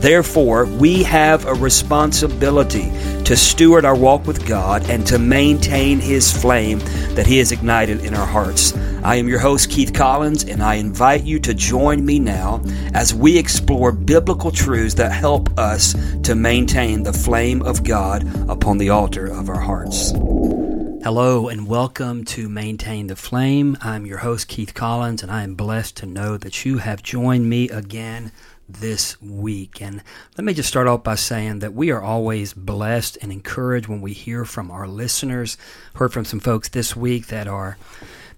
Therefore, we have a responsibility to steward our walk with God and to maintain His flame that He has ignited in our hearts. I am your host, Keith Collins, and I invite you to join me now as we explore biblical truths that help us to maintain the flame of God upon the altar of our hearts. Hello and welcome to Maintain the Flame. I'm your host, Keith Collins, and I am blessed to know that you have joined me again this week. And let me just start off by saying that we are always blessed and encouraged when we hear from our listeners. Heard from some folks this week that are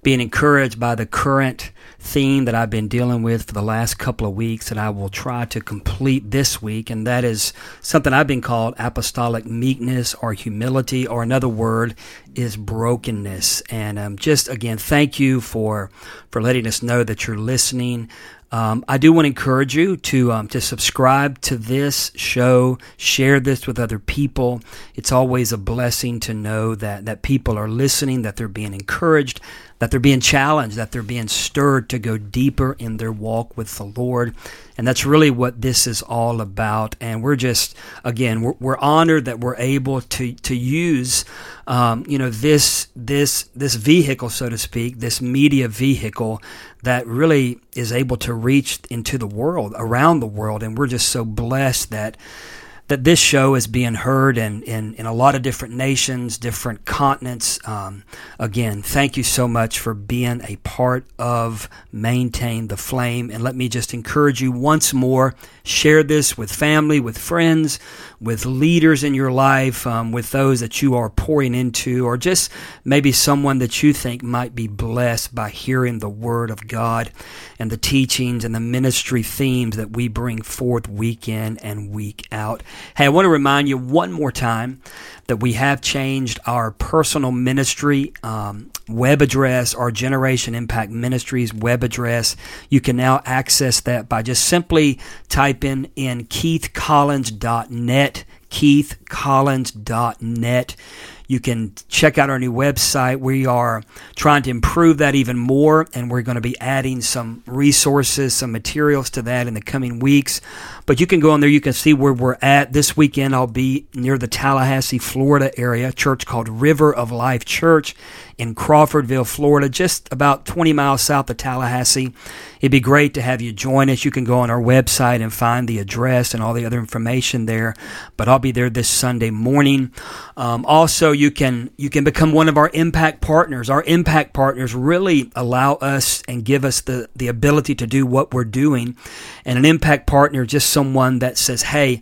being encouraged by the current theme that I've been dealing with for the last couple of weeks that I will try to complete this week. And that is something I've been called apostolic meekness or humility, or another word is brokenness. And um, just again, thank you for, for letting us know that you're listening. Um, I do want to encourage you to um, to subscribe to this show, share this with other people. It's always a blessing to know that that people are listening, that they're being encouraged, that they're being challenged, that they're being stirred to go deeper in their walk with the Lord. And that's really what this is all about. And we're just, again, we're, we're honored that we're able to, to use, um, you know, this, this, this vehicle, so to speak, this media vehicle that really is able to reach into the world, around the world. And we're just so blessed that, that this show is being heard in, in, in a lot of different nations, different continents. Um, again, thank you so much for being a part of Maintain the Flame. And let me just encourage you once more share this with family, with friends, with leaders in your life, um, with those that you are pouring into, or just maybe someone that you think might be blessed by hearing the Word of God and the teachings and the ministry themes that we bring forth week in and week out. Hey, I want to remind you one more time that we have changed our personal ministry um, web address, our Generation Impact Ministries web address. You can now access that by just simply typing in keithcollins.net, keithcollins.net. You can check out our new website. We are trying to improve that even more, and we're going to be adding some resources, some materials to that in the coming weeks. But you can go on there, you can see where we're at. This weekend, I'll be near the Tallahassee, Florida area, church called River of Life Church in Crawfordville, Florida, just about 20 miles south of Tallahassee. It'd be great to have you join us. You can go on our website and find the address and all the other information there. But I'll be there this Sunday morning. Um, also, you can you can become one of our impact partners. Our impact partners really allow us and give us the the ability to do what we're doing. And an impact partner just someone that says, "Hey."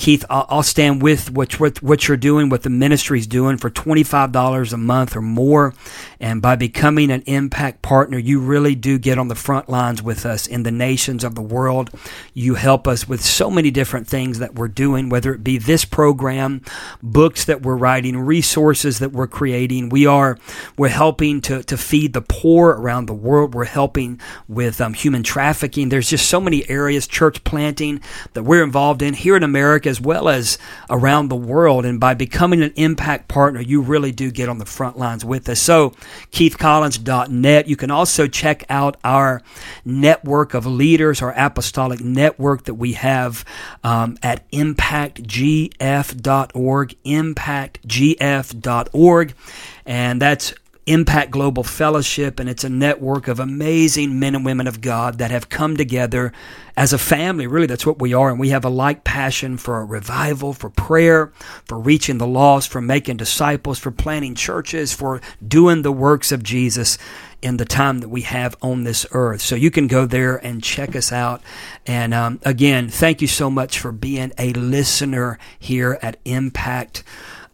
Keith, I'll stand with what, what, what you're doing, what the ministry's doing for $25 a month or more. And by becoming an impact partner, you really do get on the front lines with us in the nations of the world. You help us with so many different things that we're doing, whether it be this program, books that we're writing, resources that we're creating. We are, we're helping to, to feed the poor around the world. We're helping with um, human trafficking. There's just so many areas, church planting that we're involved in here in America as well as around the world. And by becoming an impact partner, you really do get on the front lines with us. So, keithcollins.net. You can also check out our network of leaders, our apostolic network that we have um, at impactgf.org, impactgf.org. And that's Impact Global Fellowship, and it's a network of amazing men and women of God that have come together as a family. Really, that's what we are. And we have a like passion for revival, for prayer, for reaching the lost, for making disciples, for planting churches, for doing the works of Jesus in the time that we have on this earth. So you can go there and check us out. And um, again, thank you so much for being a listener here at Impact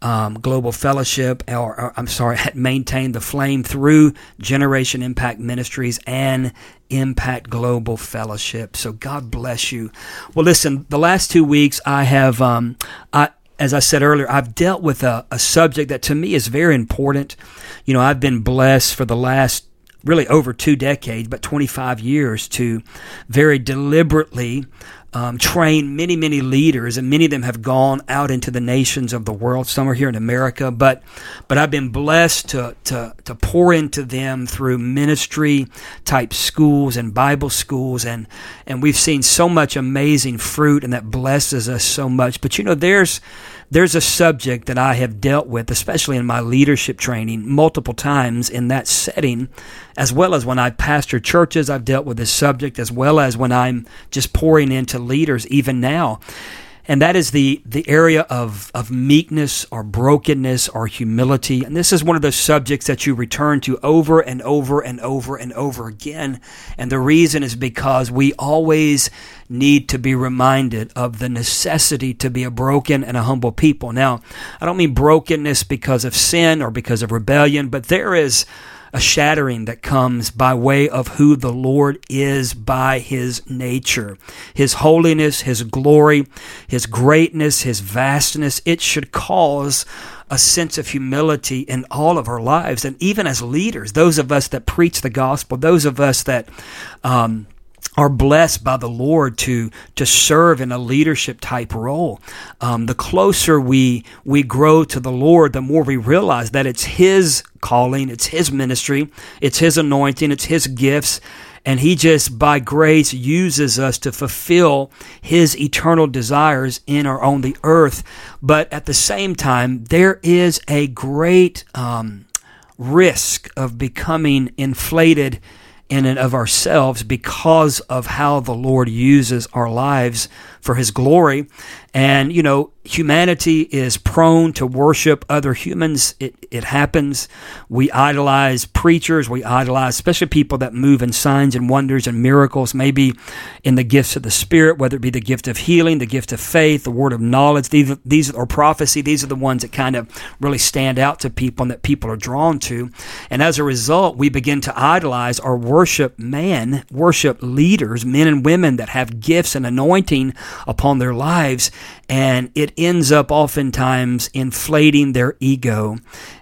um, Global Fellowship, or, or, I'm sorry, had maintained the flame through Generation Impact Ministries and Impact Global Fellowship. So God bless you. Well, listen, the last two weeks I have, um, I, as I said earlier, I've dealt with a, a subject that to me is very important. You know, I've been blessed for the last really over two decades, but 25 years to very deliberately um, trained many, many leaders, and many of them have gone out into the nations of the world. Some are here in America, but but I've been blessed to to to pour into them through ministry type schools and Bible schools, and and we've seen so much amazing fruit, and that blesses us so much. But you know, there's there's a subject that I have dealt with, especially in my leadership training, multiple times in that setting, as well as when I pastor churches, I've dealt with this subject, as well as when I'm just pouring into leaders, even now and that is the, the area of, of meekness or brokenness or humility. And this is one of those subjects that you return to over and over and over and over again. And the reason is because we always need to be reminded of the necessity to be a broken and a humble people. Now, I don't mean brokenness because of sin or because of rebellion, but there is a shattering that comes by way of who the Lord is by his nature. His holiness, his glory, his greatness, his vastness, it should cause a sense of humility in all of our lives. And even as leaders, those of us that preach the gospel, those of us that, um, are blessed by the Lord to to serve in a leadership type role. Um, the closer we we grow to the Lord, the more we realize that it's His calling, it's His ministry, it's His anointing, it's His gifts, and He just by grace uses us to fulfill His eternal desires in or on the earth. But at the same time, there is a great um, risk of becoming inflated in and of ourselves because of how the Lord uses our lives for His glory. And, you know, humanity is prone to worship other humans. It, it happens. We idolize preachers. We idolize, especially people that move in signs and wonders and miracles, maybe in the gifts of the Spirit, whether it be the gift of healing, the gift of faith, the word of knowledge, these, these or prophecy. These are the ones that kind of really stand out to people and that people are drawn to. And as a result, we begin to idolize or worship man, worship leaders, men and women that have gifts and anointing upon their lives, and it ends up oftentimes inflating their ego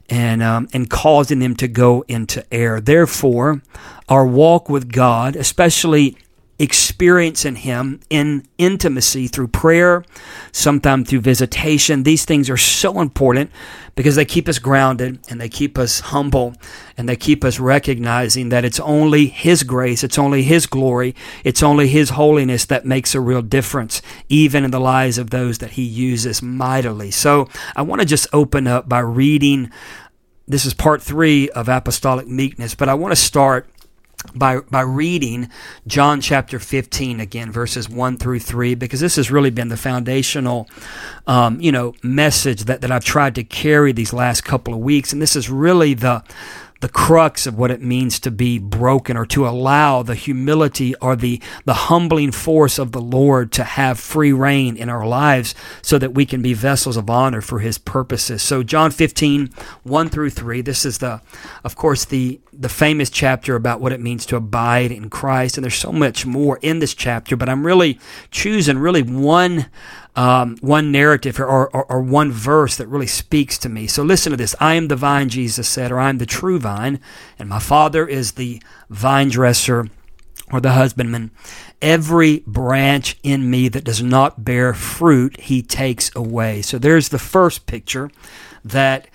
and um, and causing them to go into error. Therefore, our walk with God, especially experiencing Him in intimacy through prayer, sometimes through visitation. These things are so important because they keep us grounded and they keep us humble and they keep us recognizing that it's only His grace, it's only His glory, it's only His holiness that makes a real difference, even in the lives of those that He uses mightily. So I want to just open up by reading. This is part three of apostolic meekness, but I want to start by by reading John chapter 15 again verses 1 through 3 because this has really been the foundational um, you know message that, that I've tried to carry these last couple of weeks. And this is really the the crux of what it means to be broken or to allow the humility or the, the humbling force of the Lord to have free reign in our lives so that we can be vessels of honor for his purposes. So John 15, 1 through 3, this is the, of course, the, the famous chapter about what it means to abide in Christ. And there's so much more in this chapter, but I'm really choosing really one um, one narrative or, or, or, one verse that really speaks to me. So listen to this. I am the vine, Jesus said, or I am the true vine, and my Father is the vine dresser or the husbandman. Every branch in me that does not bear fruit, he takes away. So there's the first picture that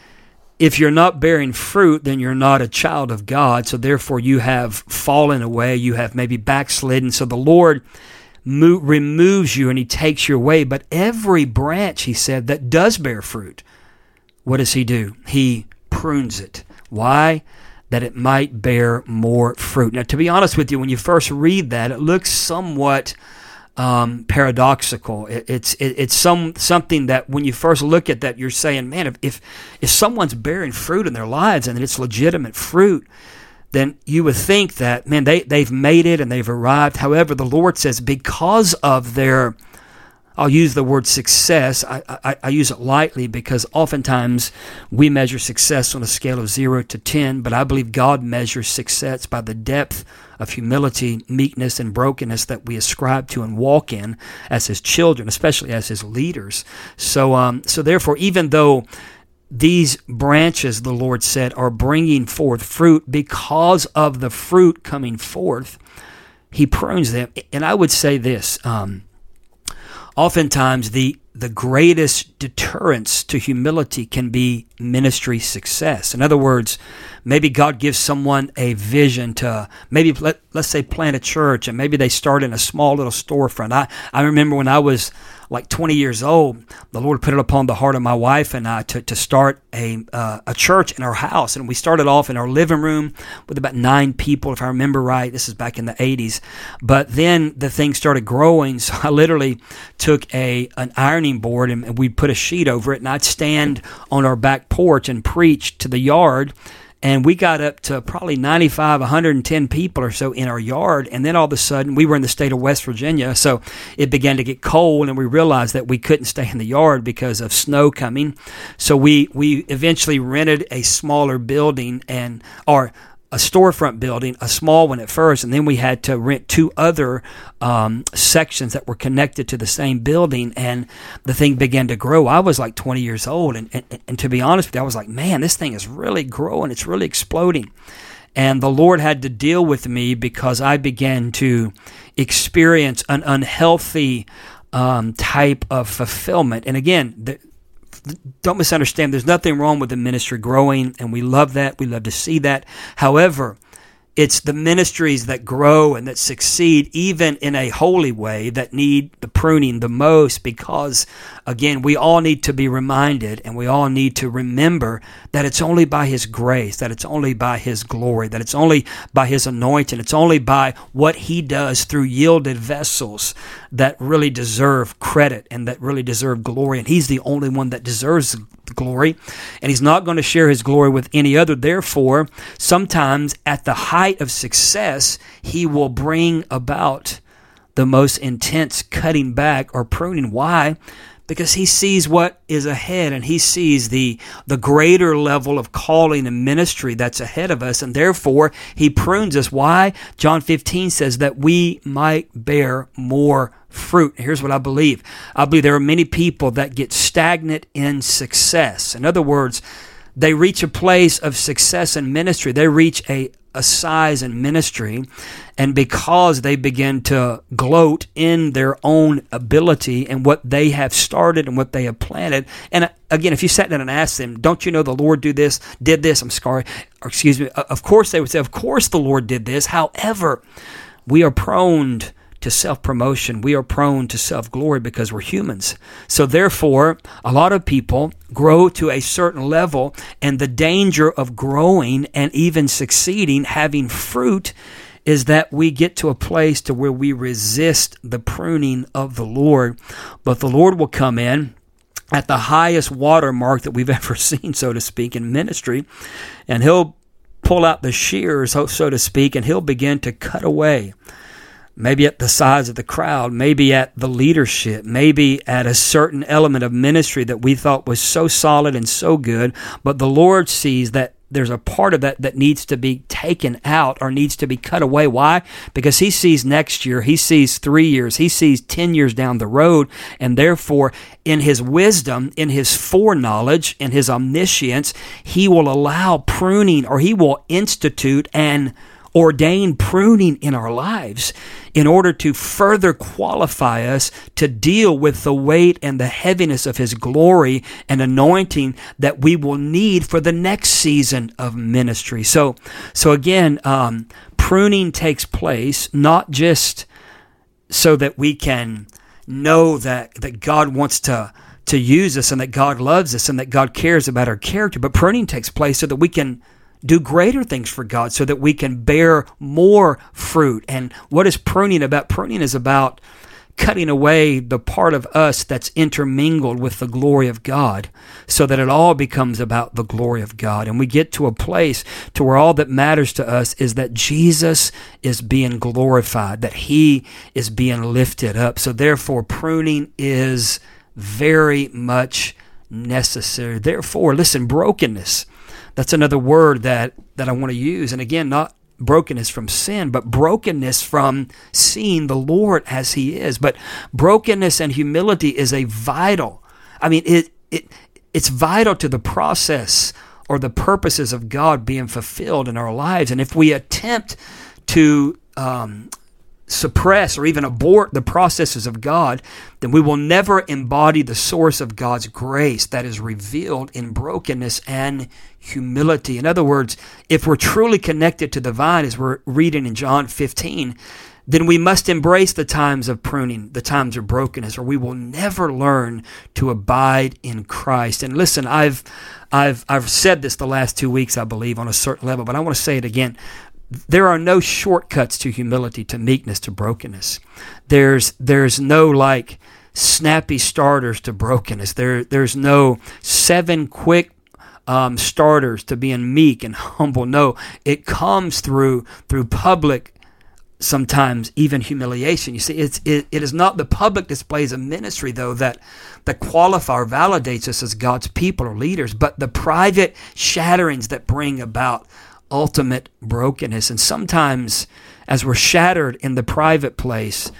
if you're not bearing fruit, then you're not a child of God. So therefore, you have fallen away. You have maybe backslidden. So the Lord mo- removes you and he takes you away. But every branch, he said, that does bear fruit, what does he do? He prunes it. Why? That it might bear more fruit. Now, to be honest with you, when you first read that, it looks somewhat um, paradoxical. It, it's it, it's some something that when you first look at that, you're saying, man, if, if if someone's bearing fruit in their lives and it's legitimate fruit, then you would think that man, they they've made it and they've arrived. However, the Lord says because of their I'll use the word success. I, I, I, use it lightly because oftentimes we measure success on a scale of zero to 10, but I believe God measures success by the depth of humility, meekness, and brokenness that we ascribe to and walk in as His children, especially as His leaders. So, um, so therefore, even though these branches, the Lord said, are bringing forth fruit because of the fruit coming forth, He prunes them. And I would say this. Um, oftentimes the the greatest deterrence to humility can be ministry success. In other words, maybe God gives someone a vision to maybe let, let's say plant a church and maybe they start in a small little storefront. I, I remember when I was like 20 years old, the Lord put it upon the heart of my wife and I to, to start a, uh, a church in our house. And we started off in our living room with about nine people, if I remember right. This is back in the 80s. But then the thing started growing. So I literally took a an ironing board and, we'd put a sheet over it and I'd stand on our back porch and preach to the yard. And we got up to probably 95 110 people or so in our yard and then all of a sudden we were in the state of west virginia so it began to get cold and we realized that we couldn't stay in the yard because of snow coming. So we we eventually rented a smaller building and or a storefront building, a small one at first, and then we had to rent two other um, sections that were connected to the same building, and the thing began to grow. I was like 20 years old, and, and, and to be honest with you, I was like, man, this thing is really growing, it's really exploding. And the Lord had to deal with me because I began to experience an unhealthy um, type of fulfillment. And again, the, don't misunderstand. There's nothing wrong with the ministry growing, and we love that. We love to see that. However, it's the ministries that grow and that succeed, even in a holy way, that need the pruning the most because, again, we all need to be reminded and we all need to remember that it's only by His grace, that it's only by His glory, that it's only by His anointing, it's only by what He does through yielded vessels that really deserve credit and that really deserve glory. And He's the only one that deserves glory, and He's not going to share His glory with any other. Therefore, sometimes at the height of success, He will bring about the most intense cutting back or pruning. Why? Because he sees what is ahead and he sees the the greater level of calling and ministry that's ahead of us and therefore he prunes us why John 15 says that we might bear more fruit. Here's what I believe I believe there are many people that get stagnant in success. In other words, they reach a place of success in ministry, they reach a, a size in ministry, and because they begin to gloat in their own ability and what they have started and what they have planted. And uh, again, if you sat down and asked them, "Don't you know the Lord do this? Did this?" I'm sorry, or excuse me. Uh, of course, they would say, "Of course, the Lord did this." However, we are prone to self promotion. We are prone to self glory because we're humans. So, therefore, a lot of people grow to a certain level, and the danger of growing and even succeeding, having fruit, is that we get to a place to where we resist the pruning of the Lord. But the Lord will come in at the highest watermark that we've ever seen, so to speak, in ministry, and He'll pull out the shears, so to speak, and He'll begin to cut away maybe at the size of the crowd, maybe at the leadership, maybe at a certain element of ministry that we thought was so solid and so good. But the Lord sees that there's a part of that that needs to be taken out or needs to be cut away. Why? Because he sees next year, he sees three years, he sees 10 years down the road, and therefore, in his wisdom, in his foreknowledge, in his omniscience, he will allow pruning or he will institute and ordain pruning in our lives in order to further qualify us to deal with the weight and the heaviness of His glory and anointing that we will need for the next season of ministry. So, so again, um, pruning takes place not just so that we can know that, that God wants to to use us and that God loves us and that God cares about our character, but pruning takes place so that we can do greater things for God so that we can bear more fruit. And what is pruning about? Pruning is about cutting away the part of us that's intermingled with the glory of God so that it all becomes about the glory of God. And we get to a place to where all that matters to us is that Jesus is being glorified, that he is being lifted up. So therefore, pruning is very much necessary. Therefore, listen, brokenness. That's another word that, that I want to use. And again, not brokenness from sin, but brokenness from seeing the Lord as He is. But brokenness and humility is a vital, I mean, it, it, it's vital to the process or the purposes of God being fulfilled in our lives. And if we attempt to um, suppress or even abort the processes of God, then we will never embody the source of God's grace that is revealed in brokenness and humility. In other words, if we're truly connected to the vine, as we're reading in John 15, then we must embrace the times of pruning, the times of brokenness, or we will never learn to abide in Christ. And listen, I've I've I've said this the last two weeks, I believe, on a certain level, but I want to say it again there are no shortcuts to humility, to meekness, to brokenness. There's there's no like snappy starters to brokenness. There there's no seven quick um, starters to being meek and humble. No, it comes through through public sometimes even humiliation. You see, it's, it, it is not the public displays of ministry, though, that, that qualify or validates us as God's people or leaders, but the private shatterings that bring about ultimate brokenness. And sometimes, as we're shattered in the private place,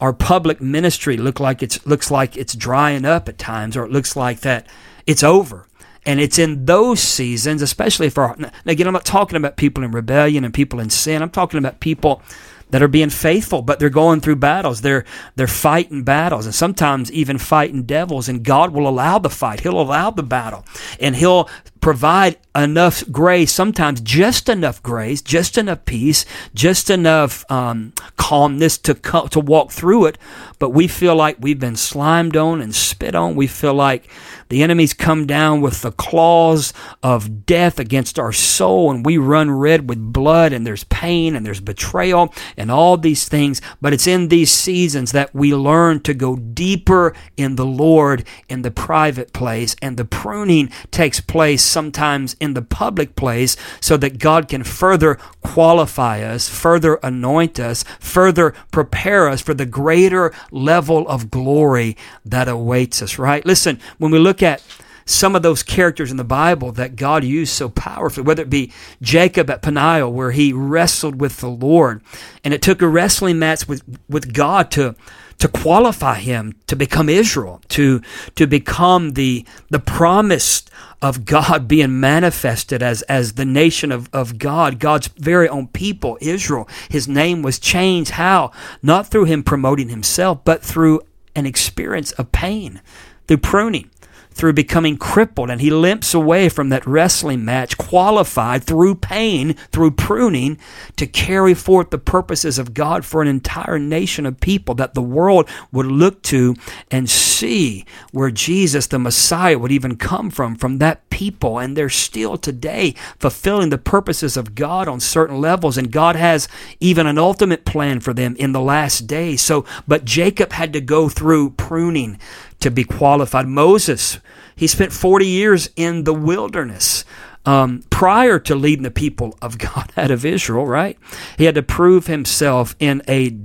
our public ministry look like it's looks like it's drying up at times, or it looks like that it's over. And it's in those seasons, especially for again, I'm not talking about people in rebellion and people in sin. I'm talking about people that are being faithful, but they're going through battles. They're they're fighting battles, and sometimes even fighting devils. And God will allow the fight. He'll allow the battle, and He'll provide enough grace. Sometimes just enough grace, just enough peace, just enough um, calmness to co- to walk through it. But we feel like we've been slimed on and spit on. We feel like the enemy's come down with the claws of death against our soul, and we run red with blood, and there's pain, and there's betrayal, and all these things. But it's in these seasons that we learn to go deeper in the Lord in the private place, and the pruning takes place sometimes in the public place so that God can further qualify us, further anoint us, further prepare us for the greater level of glory that awaits us, right? Listen, when we look look at some of those characters in the Bible that God used so powerfully, whether it be Jacob at Peniel, where he wrestled with the Lord, and it took a wrestling match with, with God to to qualify him to become Israel, to to become the the promise of God being manifested as as the nation of, of God, God's very own people, Israel. His name was changed. How? Not through him promoting himself, but through an experience of pain, through pruning through becoming crippled, and he limps away from that wrestling match, qualified through pain, through pruning, to carry forth the purposes of God for an entire nation of people that the world would look to and see where Jesus, the Messiah, would even come from, from that people. And they're still today fulfilling the purposes of God on certain levels, and God has even an ultimate plan for them in the last days. So, but Jacob had to go through pruning to be qualified. Moses, he spent 40 years in the wilderness. Um, prior to leading the people of God out of Israel, right? He had to prove himself in a,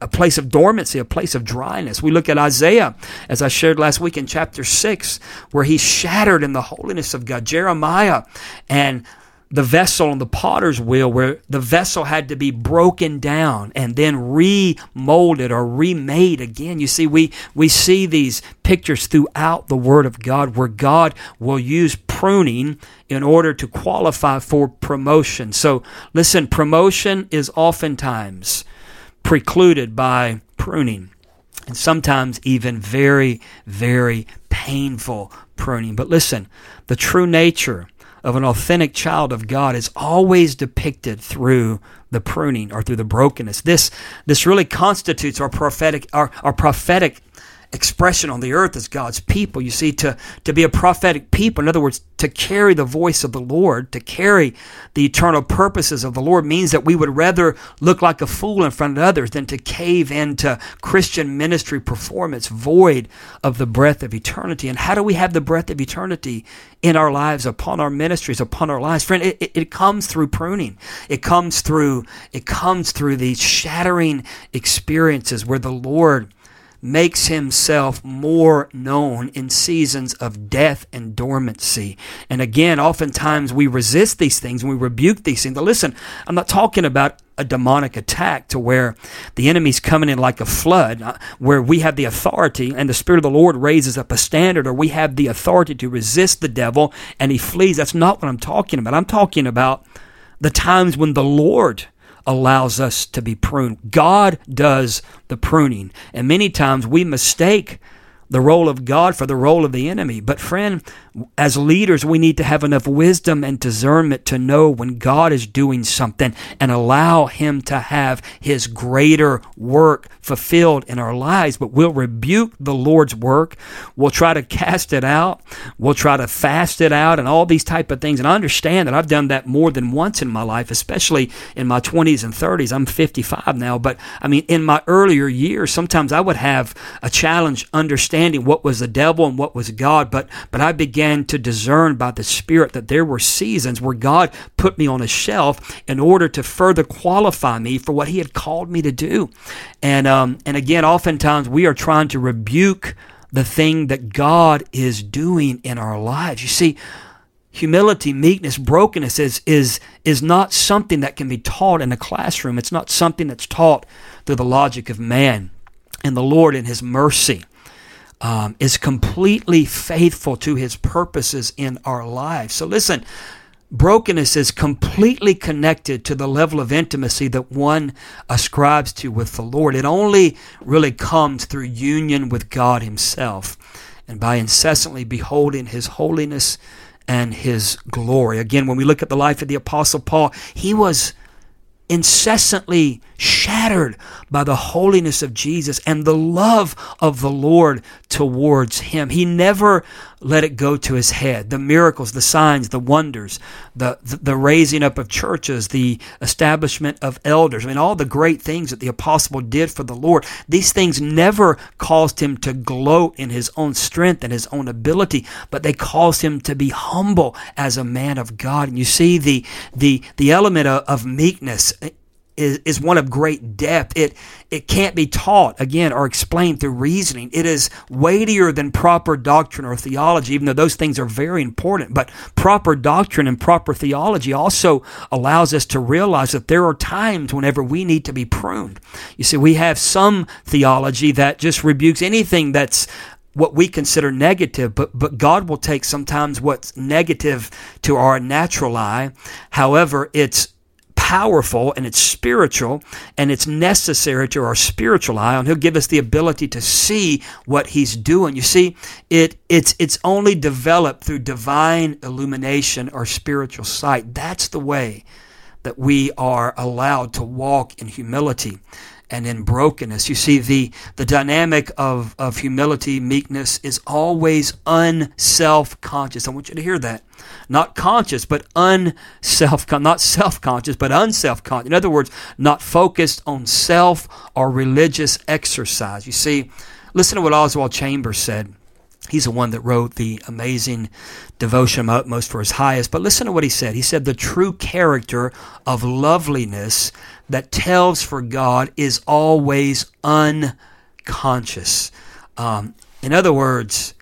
a, place of dormancy, a place of dryness. We look at Isaiah, as I shared last week in chapter 6, where he's shattered in the holiness of God. Jeremiah and the vessel and the potter's wheel where the vessel had to be broken down and then remolded or remade again. You see, we, we see these pictures throughout the Word of God where God will use pruning in order to qualify for promotion. So listen, promotion is oftentimes precluded by pruning and sometimes even very, very painful pruning. But listen, the true nature of an authentic child of God is always depicted through the pruning or through the brokenness. This this really constitutes our prophetic our, our prophetic expression on the earth as God's people. You see, to, to be a prophetic people, in other words, to carry the voice of the Lord, to carry the eternal purposes of the Lord means that we would rather look like a fool in front of others than to cave into Christian ministry performance void of the breath of eternity. And how do we have the breath of eternity in our lives, upon our ministries, upon our lives? Friend, it, it, it comes through pruning. It comes through, it comes through these shattering experiences where the Lord makes himself more known in seasons of death and dormancy. And again, oftentimes we resist these things and we rebuke these things. But listen, I'm not talking about a demonic attack to where the enemy's coming in like a flood, uh, where we have the authority and the Spirit of the Lord raises up a standard, or we have the authority to resist the devil and he flees. That's not what I'm talking about. I'm talking about the times when the Lord allows us to be pruned. God does the pruning. And many times we mistake the role of God for the role of the enemy. But, friend, as leaders, we need to have enough wisdom and discernment to know when God is doing something and allow Him to have His greater work fulfilled in our lives. But we'll rebuke the Lord's work. We'll try to cast it out. We'll try to fast it out and all these type of things. And I understand that I've done that more than once in my life, especially in my 20s and 30s. I'm 55 now. But I mean, in my earlier years, sometimes I would have a challenge understanding what was the devil and what was God. But, but I began began to discern by the Spirit that there were seasons where God put me on a shelf in order to further qualify me for what He had called me to do. And um, and again, oftentimes we are trying to rebuke the thing that God is doing in our lives. You see, humility, meekness, brokenness is is is not something that can be taught in a classroom. It's not something that's taught through the logic of man. And the Lord in his mercy um, is completely faithful to his purposes in our lives. So listen, brokenness is completely connected to the level of intimacy that one ascribes to with the Lord. It only really comes through union with God himself and by incessantly beholding his holiness and his glory. Again, when we look at the life of the apostle Paul, he was incessantly shattered by the holiness of Jesus and the love of the Lord towards him. He never let it go to his head. The miracles, the signs, the wonders, the, the, the raising up of churches, the establishment of elders, I mean, all the great things that the apostle did for the Lord, these things never caused him to gloat in his own strength and his own ability, but they caused him to be humble as a man of God. And you see the, the, the element of, of meekness is, is one of great depth. It, it can't be taught, again, or explained through reasoning. It is weightier than proper doctrine or theology, even though those things are very important. But proper doctrine and proper theology also allows us to realize that there are times whenever we need to be pruned. You see, we have some theology that just rebukes anything that's what we consider negative, but, but God will take sometimes what's negative to our natural eye. However, it's powerful and it's spiritual and it's necessary to our spiritual eye and he'll give us the ability to see what he's doing. You see it it's it's only developed through divine illumination or spiritual sight. That's the way that we are allowed to walk in humility and in brokenness. You see, the, the dynamic of, of humility, meekness is always unself conscious. I want you to hear that. Not conscious, but unself, not self conscious, but unself conscious. In other words, not focused on self or religious exercise. You see, listen to what Oswald Chambers said. He's the one that wrote the amazing devotion utmost for his highest. But listen to what he said. He said, The true character of loveliness that tells for God is always unconscious. Um, in other words,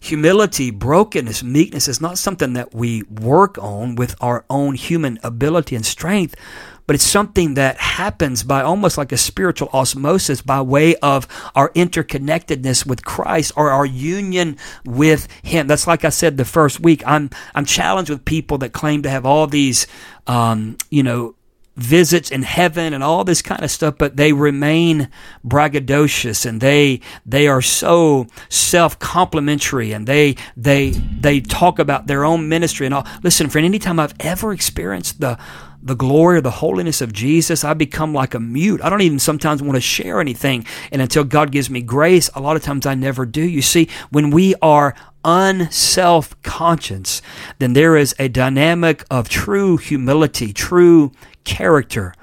humility, brokenness, meekness is not something that we work on with our own human ability and strength, but it's something that happens by almost like a spiritual osmosis by way of our interconnectedness with Christ or our union with Him. That's like I said the first week. I'm I'm challenged with people that claim to have all these, um, you know, visits in heaven and all this kind of stuff, but they remain braggadocious and they they are so self complimentary and they they they talk about their own ministry and all. Listen, friend, anytime I've ever experienced the the glory or the holiness of Jesus, I become like a mute. I don't even sometimes want to share anything. And until God gives me grace, a lot of times I never do. You see, when we are unself conscious, then there is a dynamic of true humility, true character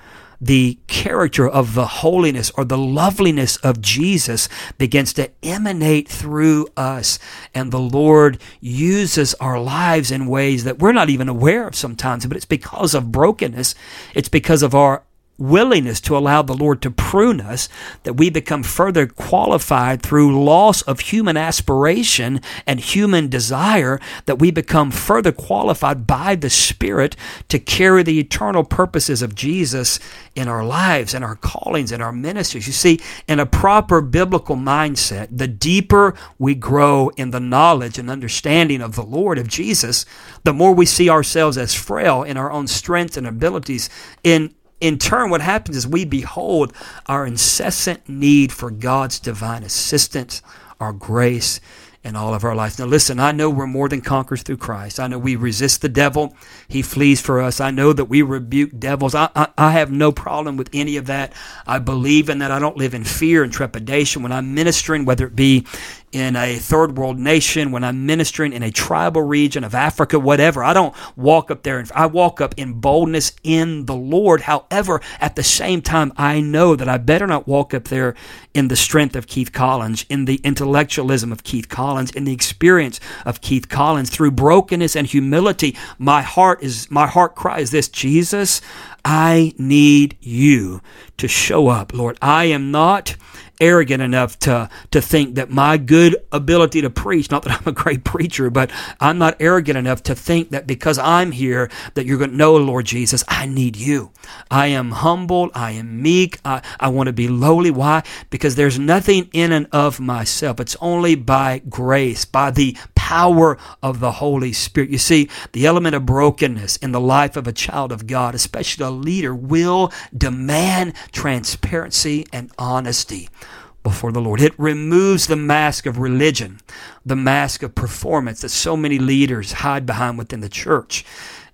the character of the holiness or the loveliness of Jesus begins to emanate through us. And the Lord uses our lives in ways that we're not even aware of sometimes, but it's because of brokenness. It's because of our willingness to allow the Lord to prune us, that we become further qualified through loss of human aspiration and human desire, that we become further qualified by the Spirit to carry the eternal purposes of Jesus in our lives and our callings and our ministries. You see, in a proper biblical mindset, the deeper we grow in the knowledge and understanding of the Lord of Jesus, the more we see ourselves as frail in our own strengths and abilities in in turn, what happens is we behold our incessant need for God's divine assistance, our grace, in all of our lives. Now, listen, I know we're more than conquerors through Christ. I know we resist the devil, he flees for us. I know that we rebuke devils. I, I, I, have no problem with any of that. I believe in that. I don't live in fear and trepidation when I'm ministering, whether it be in a third world nation, when I'm ministering in a tribal region of Africa, whatever. I don't walk up there and I walk up in boldness in the Lord. However, at the same time, I know that I better not walk up there in the strength of Keith Collins, in the intellectualism of Keith Collins, in the experience of Keith Collins. Through brokenness and humility, my heart is my heart cries this Jesus, I need you to show up, Lord. I am not arrogant enough to, to think that my good ability to preach, not that I'm a great preacher, but I'm not arrogant enough to think that because I'm here, that you're going to know, Lord Jesus, I need you. I am humble. I am meek. I, I want to be lowly. Why? Because there's nothing in and of myself. It's only by grace, by the power of the Holy Spirit. You see, the element of brokenness in the life of a child of God, especially a leader, will demand transparency and honesty before the Lord. It removes the mask of religion, the mask of performance that so many leaders hide behind within the church.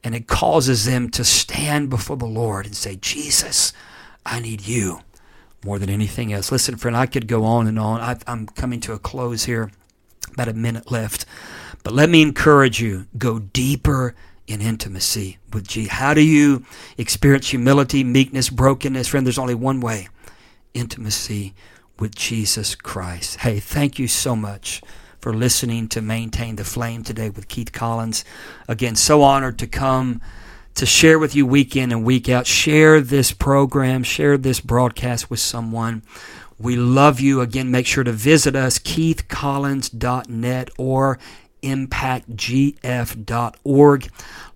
And it causes them to stand before the Lord and say, Jesus, I need you more than anything else. Listen, friend, I could go on and on. i am coming to a close here, about a minute left. But let me encourage you go deeper in intimacy with Jesus. How do you experience humility, meekness, brokenness? Friend, there's only one way intimacy with Jesus Christ. Hey, thank you so much for listening to Maintain the Flame today with Keith Collins. Again, so honored to come to share with you week in and week out. Share this program, share this broadcast with someone. We love you. Again, make sure to visit us, keithcollins.net or impactgf.org.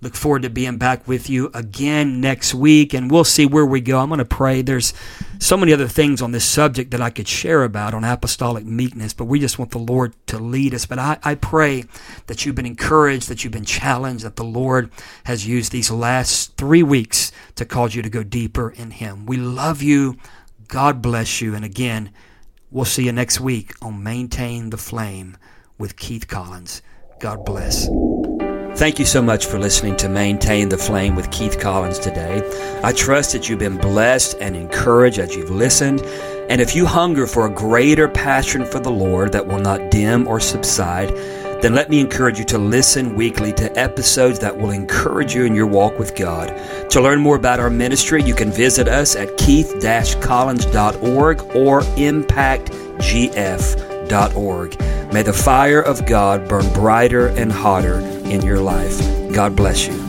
Look forward to being back with you again next week, and we'll see where we go. I'm going to pray. There's so many other things on this subject that I could share about on apostolic meekness, but we just want the Lord to lead us. But I, I pray that you've been encouraged, that you've been challenged, that the Lord has used these last three weeks to cause you to go deeper in Him. We love you. God bless you. And again, we'll see you next week on Maintain the Flame with Keith Collins. God bless. Thank you so much for listening to Maintain the Flame with Keith Collins today. I trust that you've been blessed and encouraged as you've listened. And if you hunger for a greater passion for the Lord that will not dim or subside, then let me encourage you to listen weekly to episodes that will encourage you in your walk with God. To learn more about our ministry, you can visit us at keith-collins.org or impactgf.org. May the fire of God burn brighter and hotter in your life. God bless you.